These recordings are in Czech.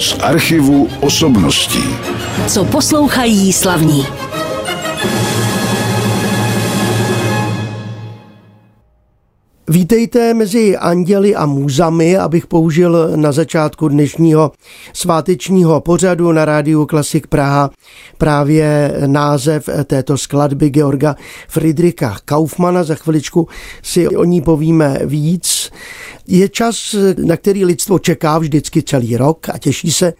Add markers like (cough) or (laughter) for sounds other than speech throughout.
z archivu osobností. Co poslouchají slavní. Vítejte mezi anděli a můzami, abych použil na začátku dnešního svátečního pořadu na rádiu Klasik Praha právě název této skladby Georga Friedricha Kaufmana. Za chviličku si o ní povíme víc. Je čas, na který lidstvo čeká vždycky celý rok a těší se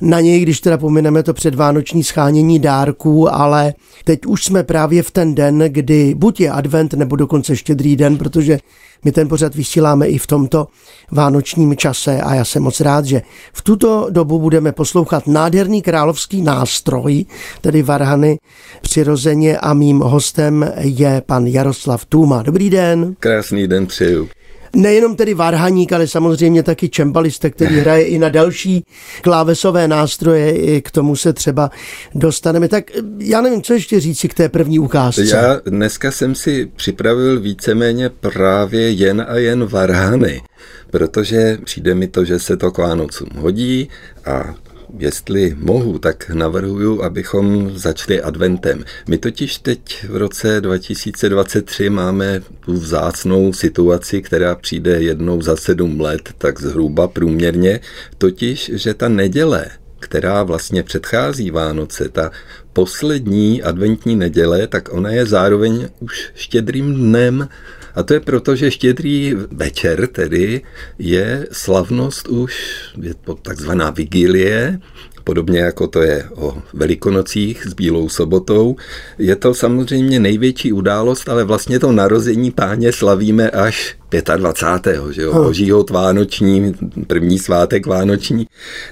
na něj, když teda pomineme to předvánoční schánění dárků, ale teď už jsme právě v ten den, kdy buď je advent, nebo dokonce štědrý den, protože my ten pořad vysíláme i v tomto vánočním čase a já jsem moc rád, že v tuto dobu budeme poslouchat nádherný královský nástroj, tedy varhany přirozeně a mým hostem je pan Jaroslav Tůma. Dobrý den. Krásný den přeju nejenom tedy varhaník, ale samozřejmě taky čembalista, který (laughs) hraje i na další klávesové nástroje, i k tomu se třeba dostaneme. Tak já nevím, co ještě říci k té první ukázce. Já dneska jsem si připravil víceméně právě jen a jen varhany, protože přijde mi to, že se to k Vánocům hodí a jestli mohu, tak navrhuju, abychom začali adventem. My totiž teď v roce 2023 máme tu vzácnou situaci, která přijde jednou za sedm let, tak zhruba průměrně, totiž, že ta neděle, která vlastně předchází Vánoce, ta poslední adventní neděle, tak ona je zároveň už štědrým dnem a to je proto, že štědrý večer tedy je slavnost už, je to takzvaná vigilie, podobně jako to je o Velikonocích s Bílou sobotou. Je to samozřejmě největší událost, ale vlastně to narození páně slavíme až 25. že jo, božího vánoční, první svátek vánoční.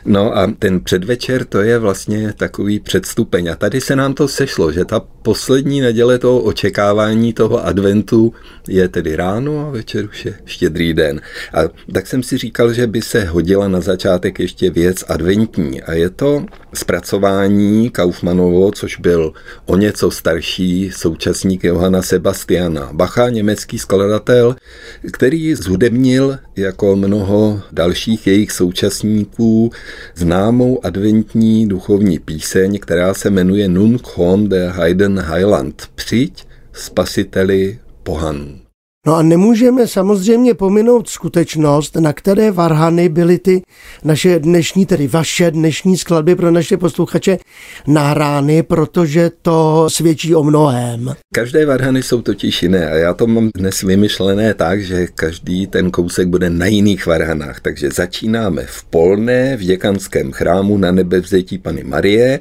No a ten předvečer to je vlastně takový předstupeň. A tady se nám to sešlo, že ta poslední neděle toho očekávání toho adventu je tedy ráno a večer už je štědrý den. A tak jsem si říkal, že by se hodila na začátek ještě věc adventní. A je to zpracování Kaufmanovo, což byl o něco starší současník Johana Sebastiana Bacha, německý skladatel, který zhudebnil jako mnoho dalších jejich současníků známou adventní duchovní píseň, která se jmenuje Nun komm der Heiden Heiland. Přijď, spasiteli pohanů. No a nemůžeme samozřejmě pominout skutečnost, na které varhany byly ty naše dnešní, tedy vaše dnešní skladby pro naše posluchače nahrány, protože to svědčí o mnohem. Každé varhany jsou totiž jiné a já to mám dnes vymyšlené tak, že každý ten kousek bude na jiných varhanách. Takže začínáme v Polné, v děkanském chrámu na nebevzetí Pany Marie,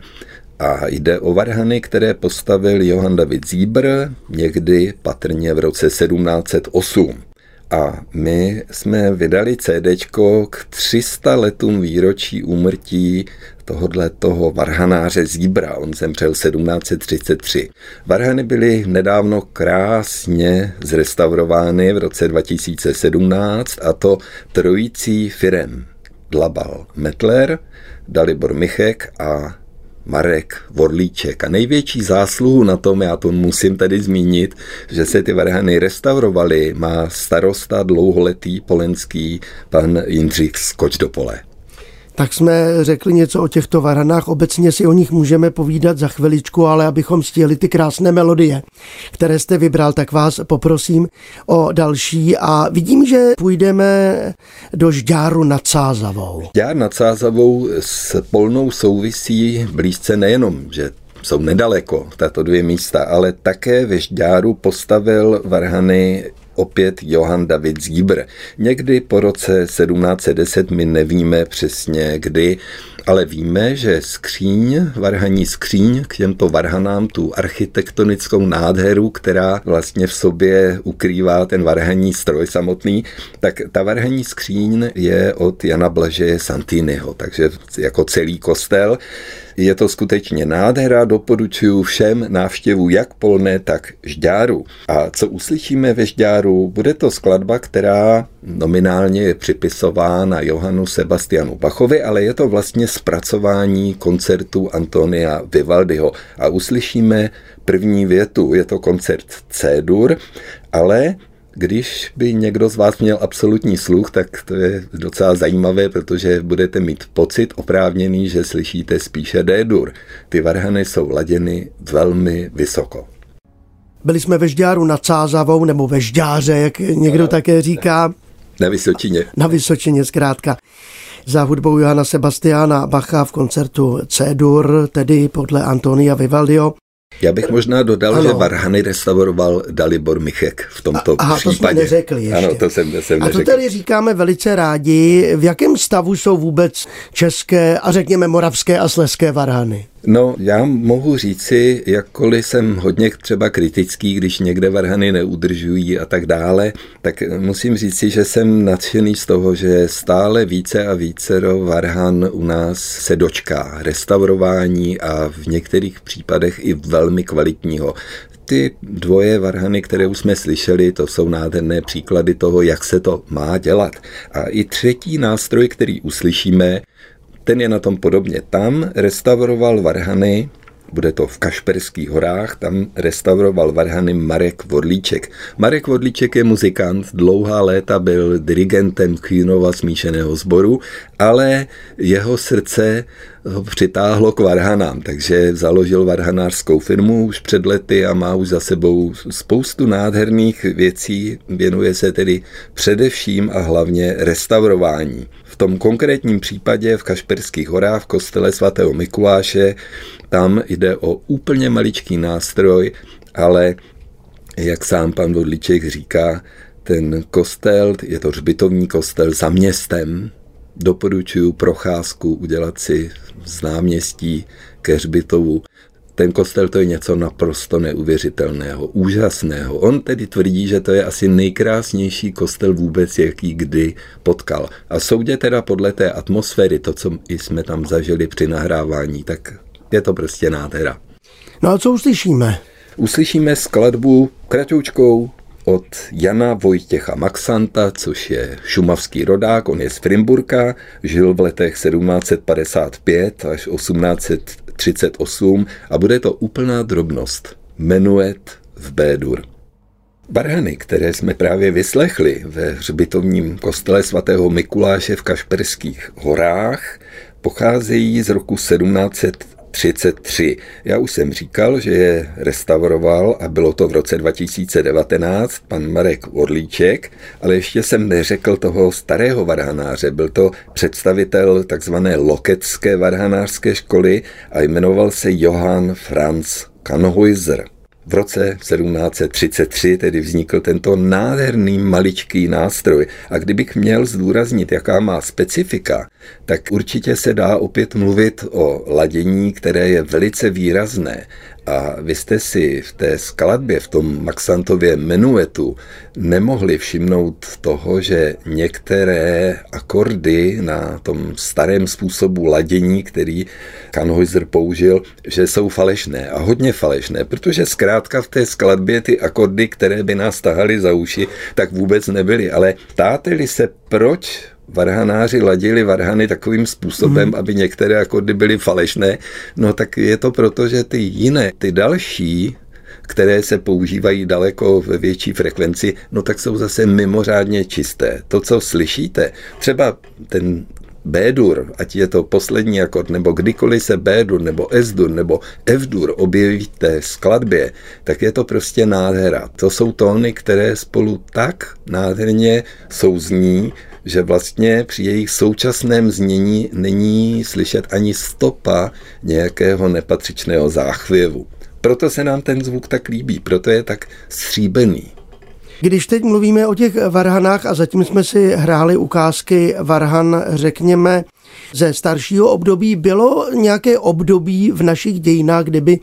a jde o varhany, které postavil Johann David Zíbr někdy patrně v roce 1708. A my jsme vydali CD k 300 letům výročí úmrtí tohodle toho varhanáře Zíbra. On zemřel 1733. Varhany byly nedávno krásně zrestaurovány v roce 2017 a to trojící firem Dlabal Metler, Dalibor Michek a Marek Vorlíček. A největší zásluhu na tom, já to musím tady zmínit, že se ty varhany restaurovaly, má starosta dlouholetý polenský pan Jindřich Skoč do pole tak jsme řekli něco o těchto varanách. Obecně si o nich můžeme povídat za chviličku, ale abychom stihli ty krásné melodie, které jste vybral, tak vás poprosím o další. A vidím, že půjdeme do Žďáru nad Sázavou. Žďár nad Sázavou s Polnou souvisí blízce nejenom, že jsou nedaleko, tato dvě místa, ale také ve Žďáru postavil varhany opět Johann David Zíbr. Někdy po roce 1710 my nevíme přesně kdy, ale víme, že skříň, varhaní skříň k těmto varhanám, tu architektonickou nádheru, která vlastně v sobě ukrývá ten varhaní stroj samotný, tak ta varhaní skříň je od Jana Blaže Santiniho, takže jako celý kostel. Je to skutečně nádhera, doporučuji všem návštěvu jak Polné, tak Žďáru. A co uslyšíme ve Žďáru, bude to skladba, která nominálně je připisována Johanu Sebastianu Bachovi, ale je to vlastně zpracování koncertu Antonia Vivaldiho. A uslyšíme první větu, je to koncert C-dur, ale Když by někdo z vás měl absolutní sluch, tak to je docela zajímavé, protože budete mít pocit oprávněný, že slyšíte spíše D-dur. Ty varhany jsou laděny velmi vysoko. Byli jsme ve Žďáru nad Cázavou, nebo ve Žďáře, jak někdo také říká. Na Vysočině. Na Vysočině zkrátka. Za hudbou Johana Sebastiana Bacha v koncertu C-dur, tedy podle Antonia Vivaldio. Já bych možná dodal, ano. že Varhany restauroval Dalibor Michek v tomto Aha, případě. to jsme neřekli ještě. Ano, to jsem, jsem A to tady říkáme velice rádi. V jakém stavu jsou vůbec české a řekněme moravské a sleské varhany? No, já mohu říci, jakkoliv jsem hodně třeba kritický, když někde varhany neudržují a tak dále, tak musím říci, že jsem nadšený z toho, že stále více a více varhan u nás se dočká restaurování a v některých případech i velmi kvalitního. Ty dvoje varhany, které už jsme slyšeli, to jsou nádherné příklady toho, jak se to má dělat. A i třetí nástroj, který uslyšíme, ten je na tom podobně. Tam restauroval varhany, bude to v Kašperských horách, tam restauroval varhany Marek Vodlíček. Marek Vodlíček je muzikant, dlouhá léta byl dirigentem Kýnova smíšeného sboru, ale jeho srdce ho přitáhlo k varhanám, takže založil varhanářskou firmu už před lety a má už za sebou spoustu nádherných věcí, věnuje se tedy především a hlavně restaurování. V tom konkrétním případě v Kašperských horách v kostele svatého Mikuláše tam jde o úplně maličký nástroj, ale jak sám pan Vodliček říká, ten kostel, je to hřbitovní kostel za městem, doporučuji procházku udělat si z náměstí ke hřbitovu. Ten kostel to je něco naprosto neuvěřitelného, úžasného. On tedy tvrdí, že to je asi nejkrásnější kostel vůbec, jaký kdy potkal. A soudě teda podle té atmosféry, to, co jsme tam zažili při nahrávání, tak je to prostě nádhera. No a co uslyšíme? Uslyšíme skladbu kratoučkou od Jana Vojtěcha Maxanta, což je šumavský rodák, on je z Frimburka, žil v letech 1755 až 1838 a bude to úplná drobnost. Menuet v B-dur. Barhany, které jsme právě vyslechli ve hřbitovním kostele svatého Mikuláše v Kašperských horách, pocházejí z roku 1700 33. Já už jsem říkal, že je restauroval a bylo to v roce 2019 pan Marek Orlíček, ale ještě jsem neřekl toho starého varhanáře. Byl to představitel takzvané lokecké varhanářské školy a jmenoval se Johann Franz Kanhäuser. V roce 1733 tedy vznikl tento nádherný maličký nástroj. A kdybych měl zdůraznit, jaká má specifika, tak určitě se dá opět mluvit o ladění, které je velice výrazné a vy jste si v té skladbě, v tom Maxantově menuetu nemohli všimnout toho, že některé akordy na tom starém způsobu ladění, který Kanhäuser použil, že jsou falešné a hodně falešné, protože zkrátka v té skladbě ty akordy, které by nás tahaly za uši, tak vůbec nebyly. Ale ptáte-li se, proč varhanáři ladili varhany takovým způsobem, hmm. aby některé akordy byly falešné, no tak je to proto, že ty jiné, ty další, které se používají daleko ve větší frekvenci, no tak jsou zase mimořádně čisté. To, co slyšíte, třeba ten B-dur, ať je to poslední akord, nebo kdykoliv se B-dur, nebo S-dur, nebo F-dur objeví v té skladbě, tak je to prostě nádhera. To jsou tóny, které spolu tak nádherně souzní, že vlastně při jejich současném znění není slyšet ani stopa nějakého nepatřičného záchvěvu. Proto se nám ten zvuk tak líbí, proto je tak stříbený. Když teď mluvíme o těch varhanách a zatím jsme si hráli ukázky varhan, řekněme, ze staršího období, bylo nějaké období v našich dějinách, kdyby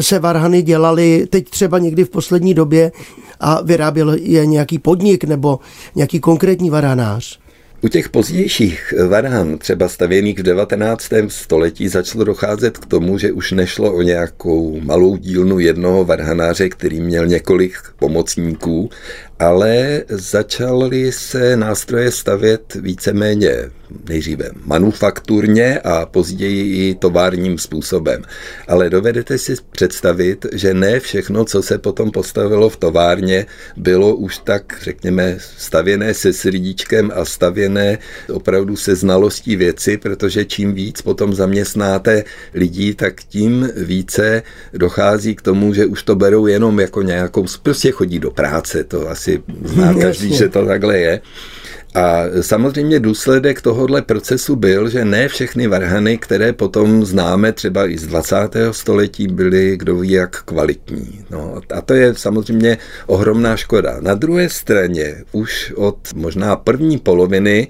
se varhany dělaly teď třeba někdy v poslední době a vyráběl je nějaký podnik nebo nějaký konkrétní varhanář? U těch pozdějších varhan, třeba stavěných v 19. století, začalo docházet k tomu, že už nešlo o nějakou malou dílnu jednoho varhanáře, který měl několik pomocníků, ale začaly se nástroje stavět víceméně nejdříve manufakturně a později i továrním způsobem. Ale dovedete si představit, že ne všechno, co se potom postavilo v továrně, bylo už tak, řekněme, stavěné se srdíčkem a stavěné opravdu se znalostí věci, protože čím víc potom zaměstnáte lidí, tak tím více dochází k tomu, že už to berou jenom jako nějakou, prostě chodí do práce, to asi zná každý, že to takhle je. A samozřejmě důsledek tohohle procesu byl, že ne všechny varhany, které potom známe třeba i z 20. století, byly kdo ví jak kvalitní. No, a to je samozřejmě ohromná škoda. Na druhé straně už od možná první poloviny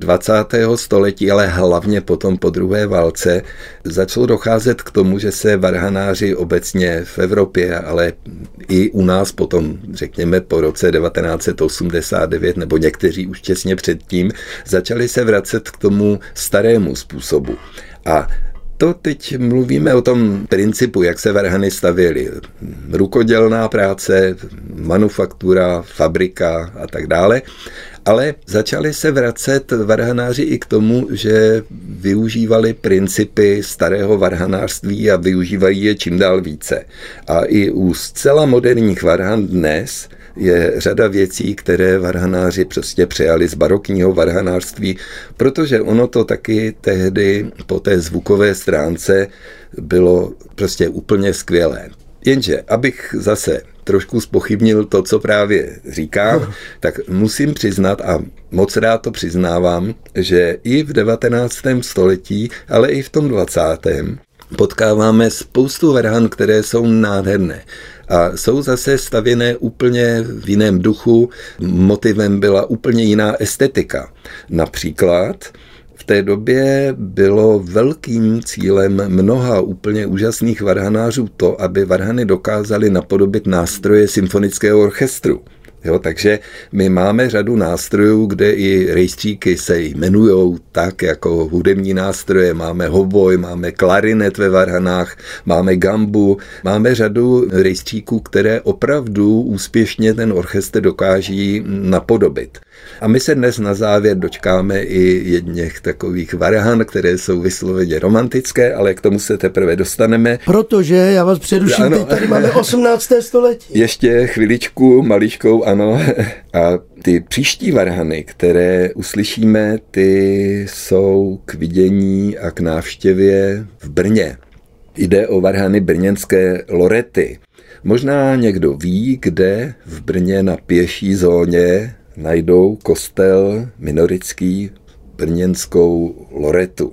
20. století, ale hlavně potom po druhé válce, začalo docházet k tomu, že se varhanáři obecně v Evropě, ale i u nás potom, řekněme po roce 1989 nebo někteří už těsně předtím, začali se vracet k tomu starému způsobu. A to teď mluvíme o tom principu, jak se varhany stavěly. Rukodělná práce, manufaktura, fabrika a tak dále. Ale začali se vracet varhanáři i k tomu, že využívali principy starého varhanářství a využívají je čím dál více. A i u zcela moderních varhan dnes je řada věcí, které varhanáři prostě přijali z barokního varhanářství, protože ono to taky tehdy po té zvukové stránce bylo prostě úplně skvělé. Jenže, abych zase trošku spochybnil to, co právě říkám, (laughs) tak musím přiznat a moc rád to přiznávám, že i v 19. století, ale i v tom 20. potkáváme spoustu varhan, které jsou nádherné. A jsou zase stavěné úplně v jiném duchu, motivem byla úplně jiná estetika. Například té době bylo velkým cílem mnoha úplně úžasných varhanářů to, aby varhany dokázali napodobit nástroje symfonického orchestru. Jo, takže my máme řadu nástrojů, kde i rejstříky se jmenují tak jako hudební nástroje. Máme hoboj, máme klarinet ve varhanách, máme gambu, máme řadu rejstříků, které opravdu úspěšně ten orchestr dokáží napodobit. A my se dnes na závěr dočkáme i jedněch takových varhan, které jsou vysloveně romantické, ale k tomu se teprve dostaneme. Protože, já vás přeruším, ano. teď tady máme 18. století. Ještě chviličku, maličkou, ano. A ty příští varhany, které uslyšíme, ty jsou k vidění a k návštěvě v Brně. Jde o varhany brněnské Lorety. Možná někdo ví, kde v Brně na pěší zóně najdou kostel minorický brněnskou Loretu.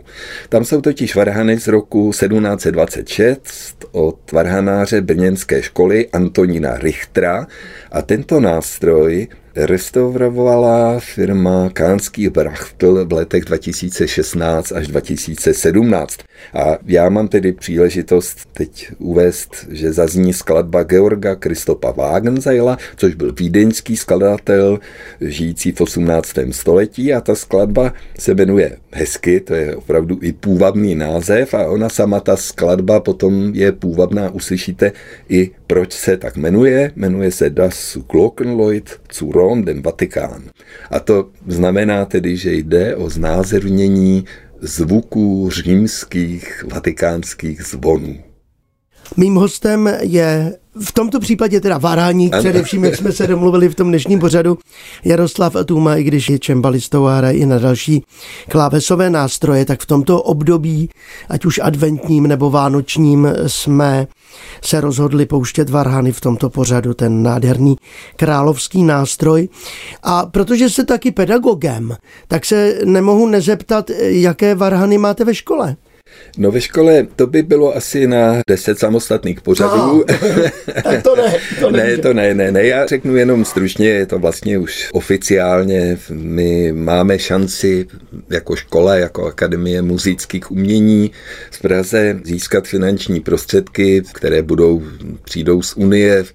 Tam jsou totiž varhany z roku 1726 od varhanáře brněnské školy Antonína Richtra a tento nástroj restaurovala firma Kánský Brachtl v letech 2016 až 2017. A já mám tedy příležitost teď uvést, že zazní skladba Georga Kristopa Wagenseila, což byl vídeňský skladatel žijící v 18. století a ta skladba se jmenuje hezky, to je opravdu i půvabný název a ona sama ta skladba potom je půvabná, uslyšíte i proč se tak jmenuje. Jmenuje se Das Glockenleut zu Rom, dem Vatikán. A to znamená tedy, že jde o znázernění zvuků římských vatikánských zvonů. Mým hostem je v tomto případě teda varání, především, jak jsme se domluvili v tom dnešním pořadu, Jaroslav Tuma, i když je čembalistou a hraje i na další klávesové nástroje, tak v tomto období, ať už adventním nebo vánočním, jsme se rozhodli pouštět varhany v tomto pořadu, ten nádherný královský nástroj. A protože jste taky pedagogem, tak se nemohu nezeptat, jaké varhany máte ve škole. No ve škole to by bylo asi na deset samostatných pořadů. No, (laughs) tak to ne. To ne, to ne, ne, ne. Já řeknu jenom stručně, je to vlastně už oficiálně. My máme šanci jako škola, jako Akademie muzických umění v Praze získat finanční prostředky, které budou, přijdou z Unie,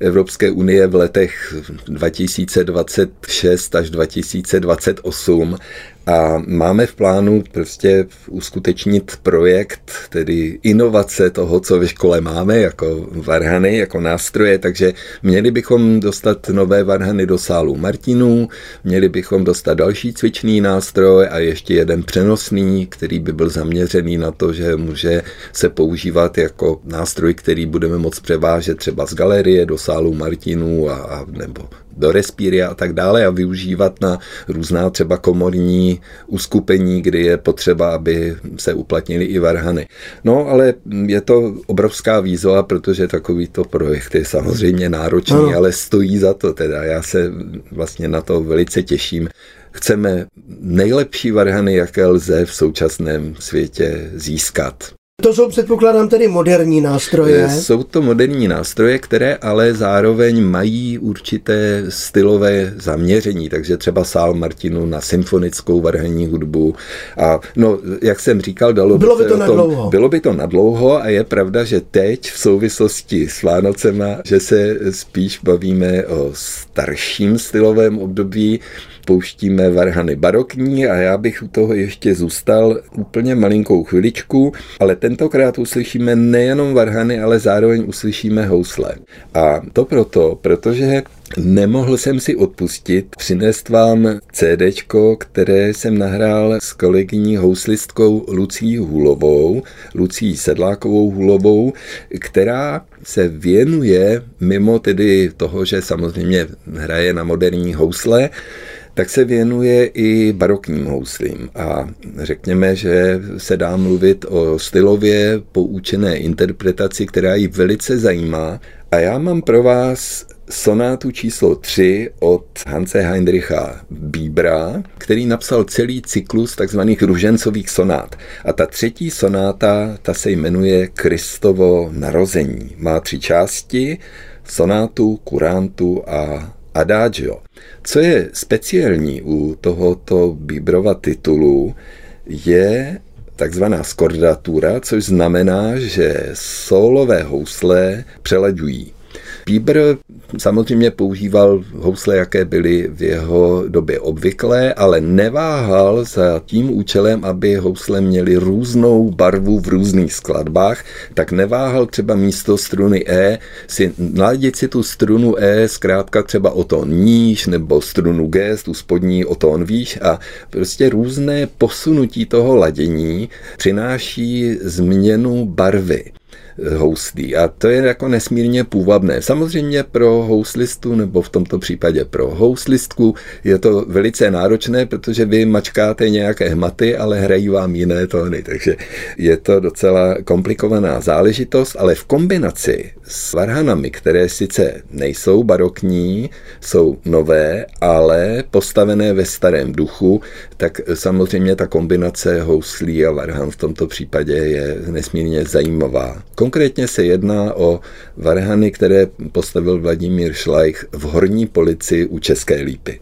Evropské unie v letech 2026 až 2028 A máme v plánu prostě uskutečnit projekt, tedy inovace toho, co ve škole máme, jako varhany, jako nástroje, takže měli bychom dostat nové varhany do sálu Martinů, měli bychom dostat další cvičný nástroj a ještě jeden přenosný, který by byl zaměřený na to, že může se používat jako nástroj, který budeme moct převážet třeba z galerie do sálu Martinů a, a nebo do respíry a tak dále a využívat na různá třeba komorní uskupení, kdy je potřeba, aby se uplatnili i varhany. No, ale je to obrovská výzva, protože takovýto projekt je samozřejmě náročný, no. ale stojí za to teda. Já se vlastně na to velice těším. Chceme nejlepší varhany, jaké lze v současném světě získat. To jsou předpokládám tedy moderní nástroje. Eh, jsou to moderní nástroje, které ale zároveň mají určité stylové zaměření, takže třeba sál Martinu na symfonickou varhanní hudbu. A no, jak jsem říkal, dalo bylo by, by to na dlouho. Bylo by to na dlouho a je pravda, že teď v souvislosti s Vánocema, že se spíš bavíme o starším stylovém období, pouštíme varhany barokní a já bych u toho ještě zůstal úplně malinkou chviličku, ale tentokrát uslyšíme nejenom varhany, ale zároveň uslyšíme housle. A to proto, protože Nemohl jsem si odpustit přinést vám CD, které jsem nahrál s kolegyní houslistkou Lucí Hulovou, Lucí Sedlákovou Hulovou, která se věnuje, mimo tedy toho, že samozřejmě hraje na moderní housle, tak se věnuje i barokním houslím a řekněme, že se dá mluvit o stylově poučené interpretaci, která ji velice zajímá. A já mám pro vás sonátu číslo 3 od Hanse Heinricha Bíbra, který napsal celý cyklus takzvaných ružencových sonát. A ta třetí sonáta, ta se jmenuje Kristovo narození. Má tři části, sonátu, kurántu a adagio. Co je speciální u tohoto Bíbrova titulu, je takzvaná skordatura, což znamená, že solové housle přelaďují. Bíbr samozřejmě používal housle, jaké byly v jeho době obvyklé, ale neváhal za tím účelem, aby housle měly různou barvu v různých skladbách, tak neváhal třeba místo struny E si naladit si tu strunu E zkrátka třeba o tón níž, nebo strunu G, tu spodní o tón výš a prostě různé posunutí toho ladění přináší změnu barvy houslí. A to je jako nesmírně půvabné. Samozřejmě pro houslistu, nebo v tomto případě pro houslistku, je to velice náročné, protože vy mačkáte nějaké hmaty, ale hrají vám jiné tóny, takže je to docela komplikovaná záležitost, ale v kombinaci s varhanami, které sice nejsou barokní, jsou nové, ale postavené ve starém duchu, tak samozřejmě ta kombinace houslí a varhan v tomto případě je nesmírně zajímavá. Konkrétně se jedná o varhany, které postavil Vladimír Šlajch v Horní polici u České Lípy.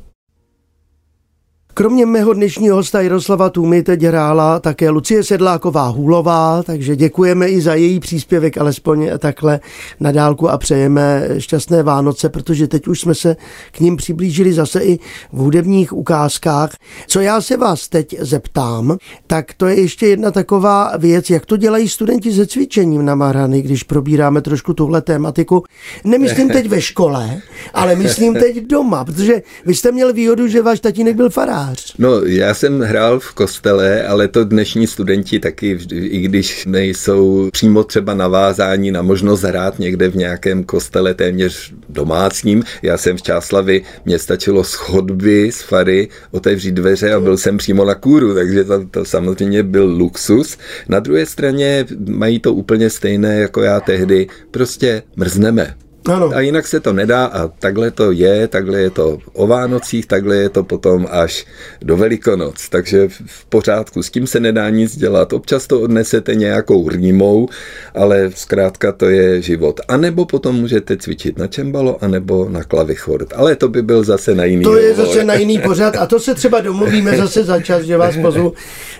Kromě mého dnešního hosta Jaroslava Tůmy teď hrála také Lucie Sedláková Hůlová, takže děkujeme i za její příspěvek, alespoň takhle na dálku a přejeme šťastné Vánoce, protože teď už jsme se k ním přiblížili zase i v hudebních ukázkách. Co já se vás teď zeptám, tak to je ještě jedna taková věc, jak to dělají studenti se cvičením na Marany, když probíráme trošku tuhle tématiku. Nemyslím (laughs) teď ve škole, ale myslím teď doma, protože vy jste měl výhodu, že váš tatínek byl farář farář? No, já jsem hrál v kostele, ale to dnešní studenti taky, i když nejsou přímo třeba navázání na možnost hrát někde v nějakém kostele téměř domácním. Já jsem v Čáslavi, mě stačilo z chodby, z fary, otevřít dveře a byl jsem přímo na kůru, takže to, to samozřejmě byl luxus. Na druhé straně mají to úplně stejné jako já tehdy, prostě mrzneme. Ano. A jinak se to nedá a takhle to je, takhle je to o Vánocích, takhle je to potom až do Velikonoc. Takže v pořádku, s tím se nedá nic dělat. Občas to odnesete nějakou rýmou, ale zkrátka to je život. A nebo potom můžete cvičit na čembalo, anebo na klavichord. Ale to by byl zase na jiný To je hovor. zase na jiný pořad a to se třeba domluvíme (laughs) zase za čas, že vás pozvu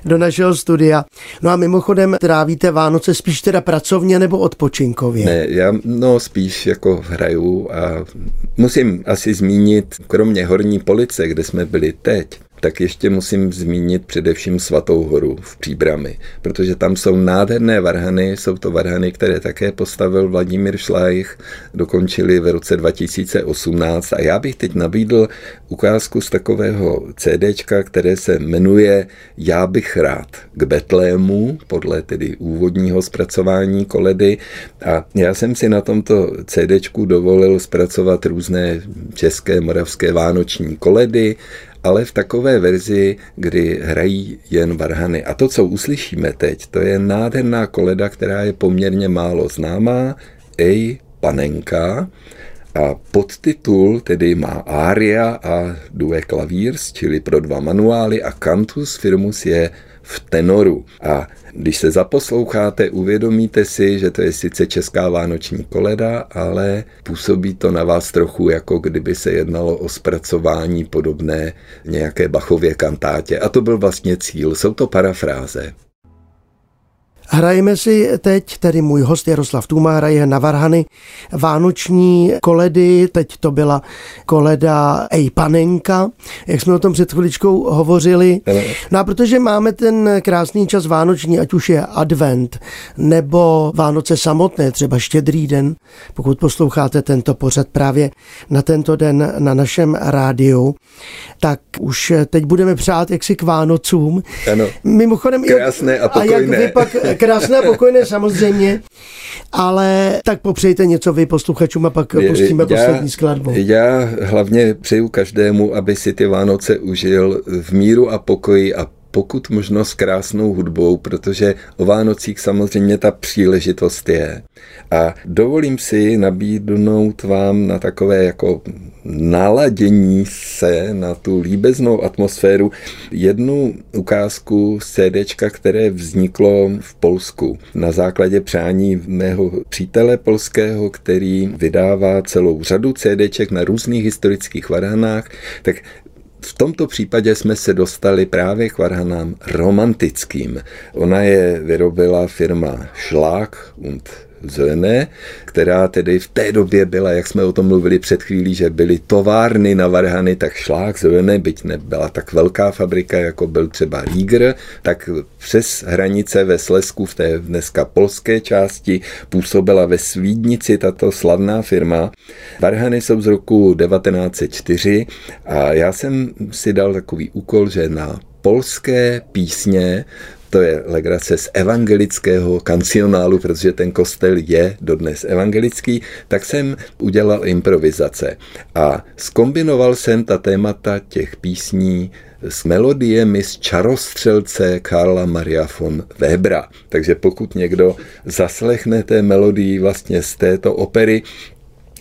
do našeho studia. No a mimochodem trávíte Vánoce spíš teda pracovně nebo odpočinkově? Ne, já no spíš jako hraju a musím asi zmínit, kromě horní police, kde jsme byli teď, tak ještě musím zmínit především Svatou horu v Příbrami, protože tam jsou nádherné varhany, jsou to varhany, které také postavil Vladimír Šlajch, dokončili v roce 2018 a já bych teď nabídl ukázku z takového CDčka, které se jmenuje Já bych rád k Betlému, podle tedy úvodního zpracování koledy. A já jsem si na tomto CDčku dovolil zpracovat různé české, moravské vánoční koledy ale v takové verzi, kdy hrají jen varhany. A to, co uslyšíme teď, to je nádherná koleda, která je poměrně málo známá, Ej, panenka, a podtitul tedy má Aria a Due Claviers, čili pro dva manuály a Cantus Firmus je v tenoru. A když se zaposloucháte, uvědomíte si, že to je sice česká vánoční koleda, ale působí to na vás trochu, jako kdyby se jednalo o zpracování podobné nějaké Bachově kantátě. A to byl vlastně cíl, jsou to parafráze. Hrajeme si teď, tedy můj host Jaroslav Tuma hraje na Varhany vánoční koledy, teď to byla koleda Ej Panenka, jak jsme o tom před chviličkou hovořili. No a protože máme ten krásný čas vánoční, ať už je advent, nebo Vánoce samotné, třeba štědrý den, pokud posloucháte tento pořad právě na tento den na našem rádiu, tak už teď budeme přát jaksi k Vánocům. Ano. Mimochodem, Krásné a pokojné. A jak vy pak krásné a pokojné samozřejmě, ale tak popřejte něco vy posluchačům a pak pustíme já, poslední skladbu. Já hlavně přeju každému, aby si ty Vánoce užil v míru a pokoji a pokud možno s krásnou hudbou, protože o Vánocích samozřejmě ta příležitost je. A dovolím si nabídnout vám na takové jako naladění se na tu líbeznou atmosféru jednu ukázku z CDčka, které vzniklo v Polsku na základě přání mého přítele polského, který vydává celou řadu CDček na různých historických varhanách, tak v tomto případě jsme se dostali právě k varhanám romantickým. Ona je vyrobila firma Schlag und Zelené, která tedy v té době byla, jak jsme o tom mluvili před chvílí, že byly továrny na varhany, tak šlák Zelené, byť nebyla tak velká fabrika, jako byl třeba Rieger, tak přes hranice ve Slesku v té dneska polské části působila ve Svídnici tato slavná firma. Varhany jsou z roku 1904 a já jsem si dal takový úkol, že na polské písně to je legrace z evangelického kancionálu, protože ten kostel je dodnes evangelický, tak jsem udělal improvizace a skombinoval jsem ta témata těch písní s melodiemi z čarostřelce Karla Maria von Webera. Takže pokud někdo zaslechne té melodii vlastně z této opery,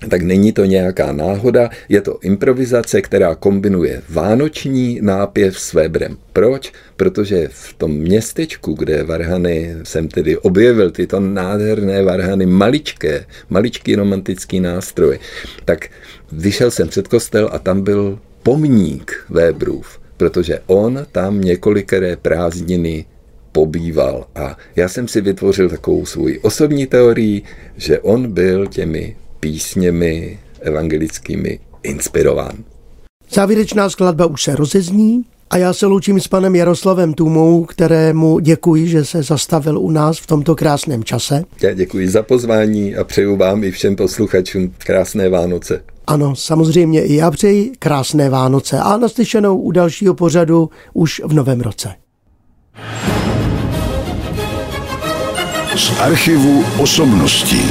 tak není to nějaká náhoda, je to improvizace, která kombinuje vánoční nápěv s Weberem. Proč? Protože v tom městečku, kde varhany jsem tedy objevil, tyto nádherné varhany, maličké, maličký romantický nástroj, tak vyšel jsem před kostel a tam byl pomník Weberův, protože on tam několikeré prázdniny pobýval. A já jsem si vytvořil takovou svůj osobní teorii, že on byl těmi písněmi evangelickými inspirován. Závěrečná skladba už se rozezní a já se loučím s panem Jaroslavem Tůmou, kterému děkuji, že se zastavil u nás v tomto krásném čase. Já děkuji za pozvání a přeju vám i všem posluchačům krásné Vánoce. Ano, samozřejmě i já přeji krásné Vánoce a naslyšenou u dalšího pořadu už v novém roce. Z archivu osobností.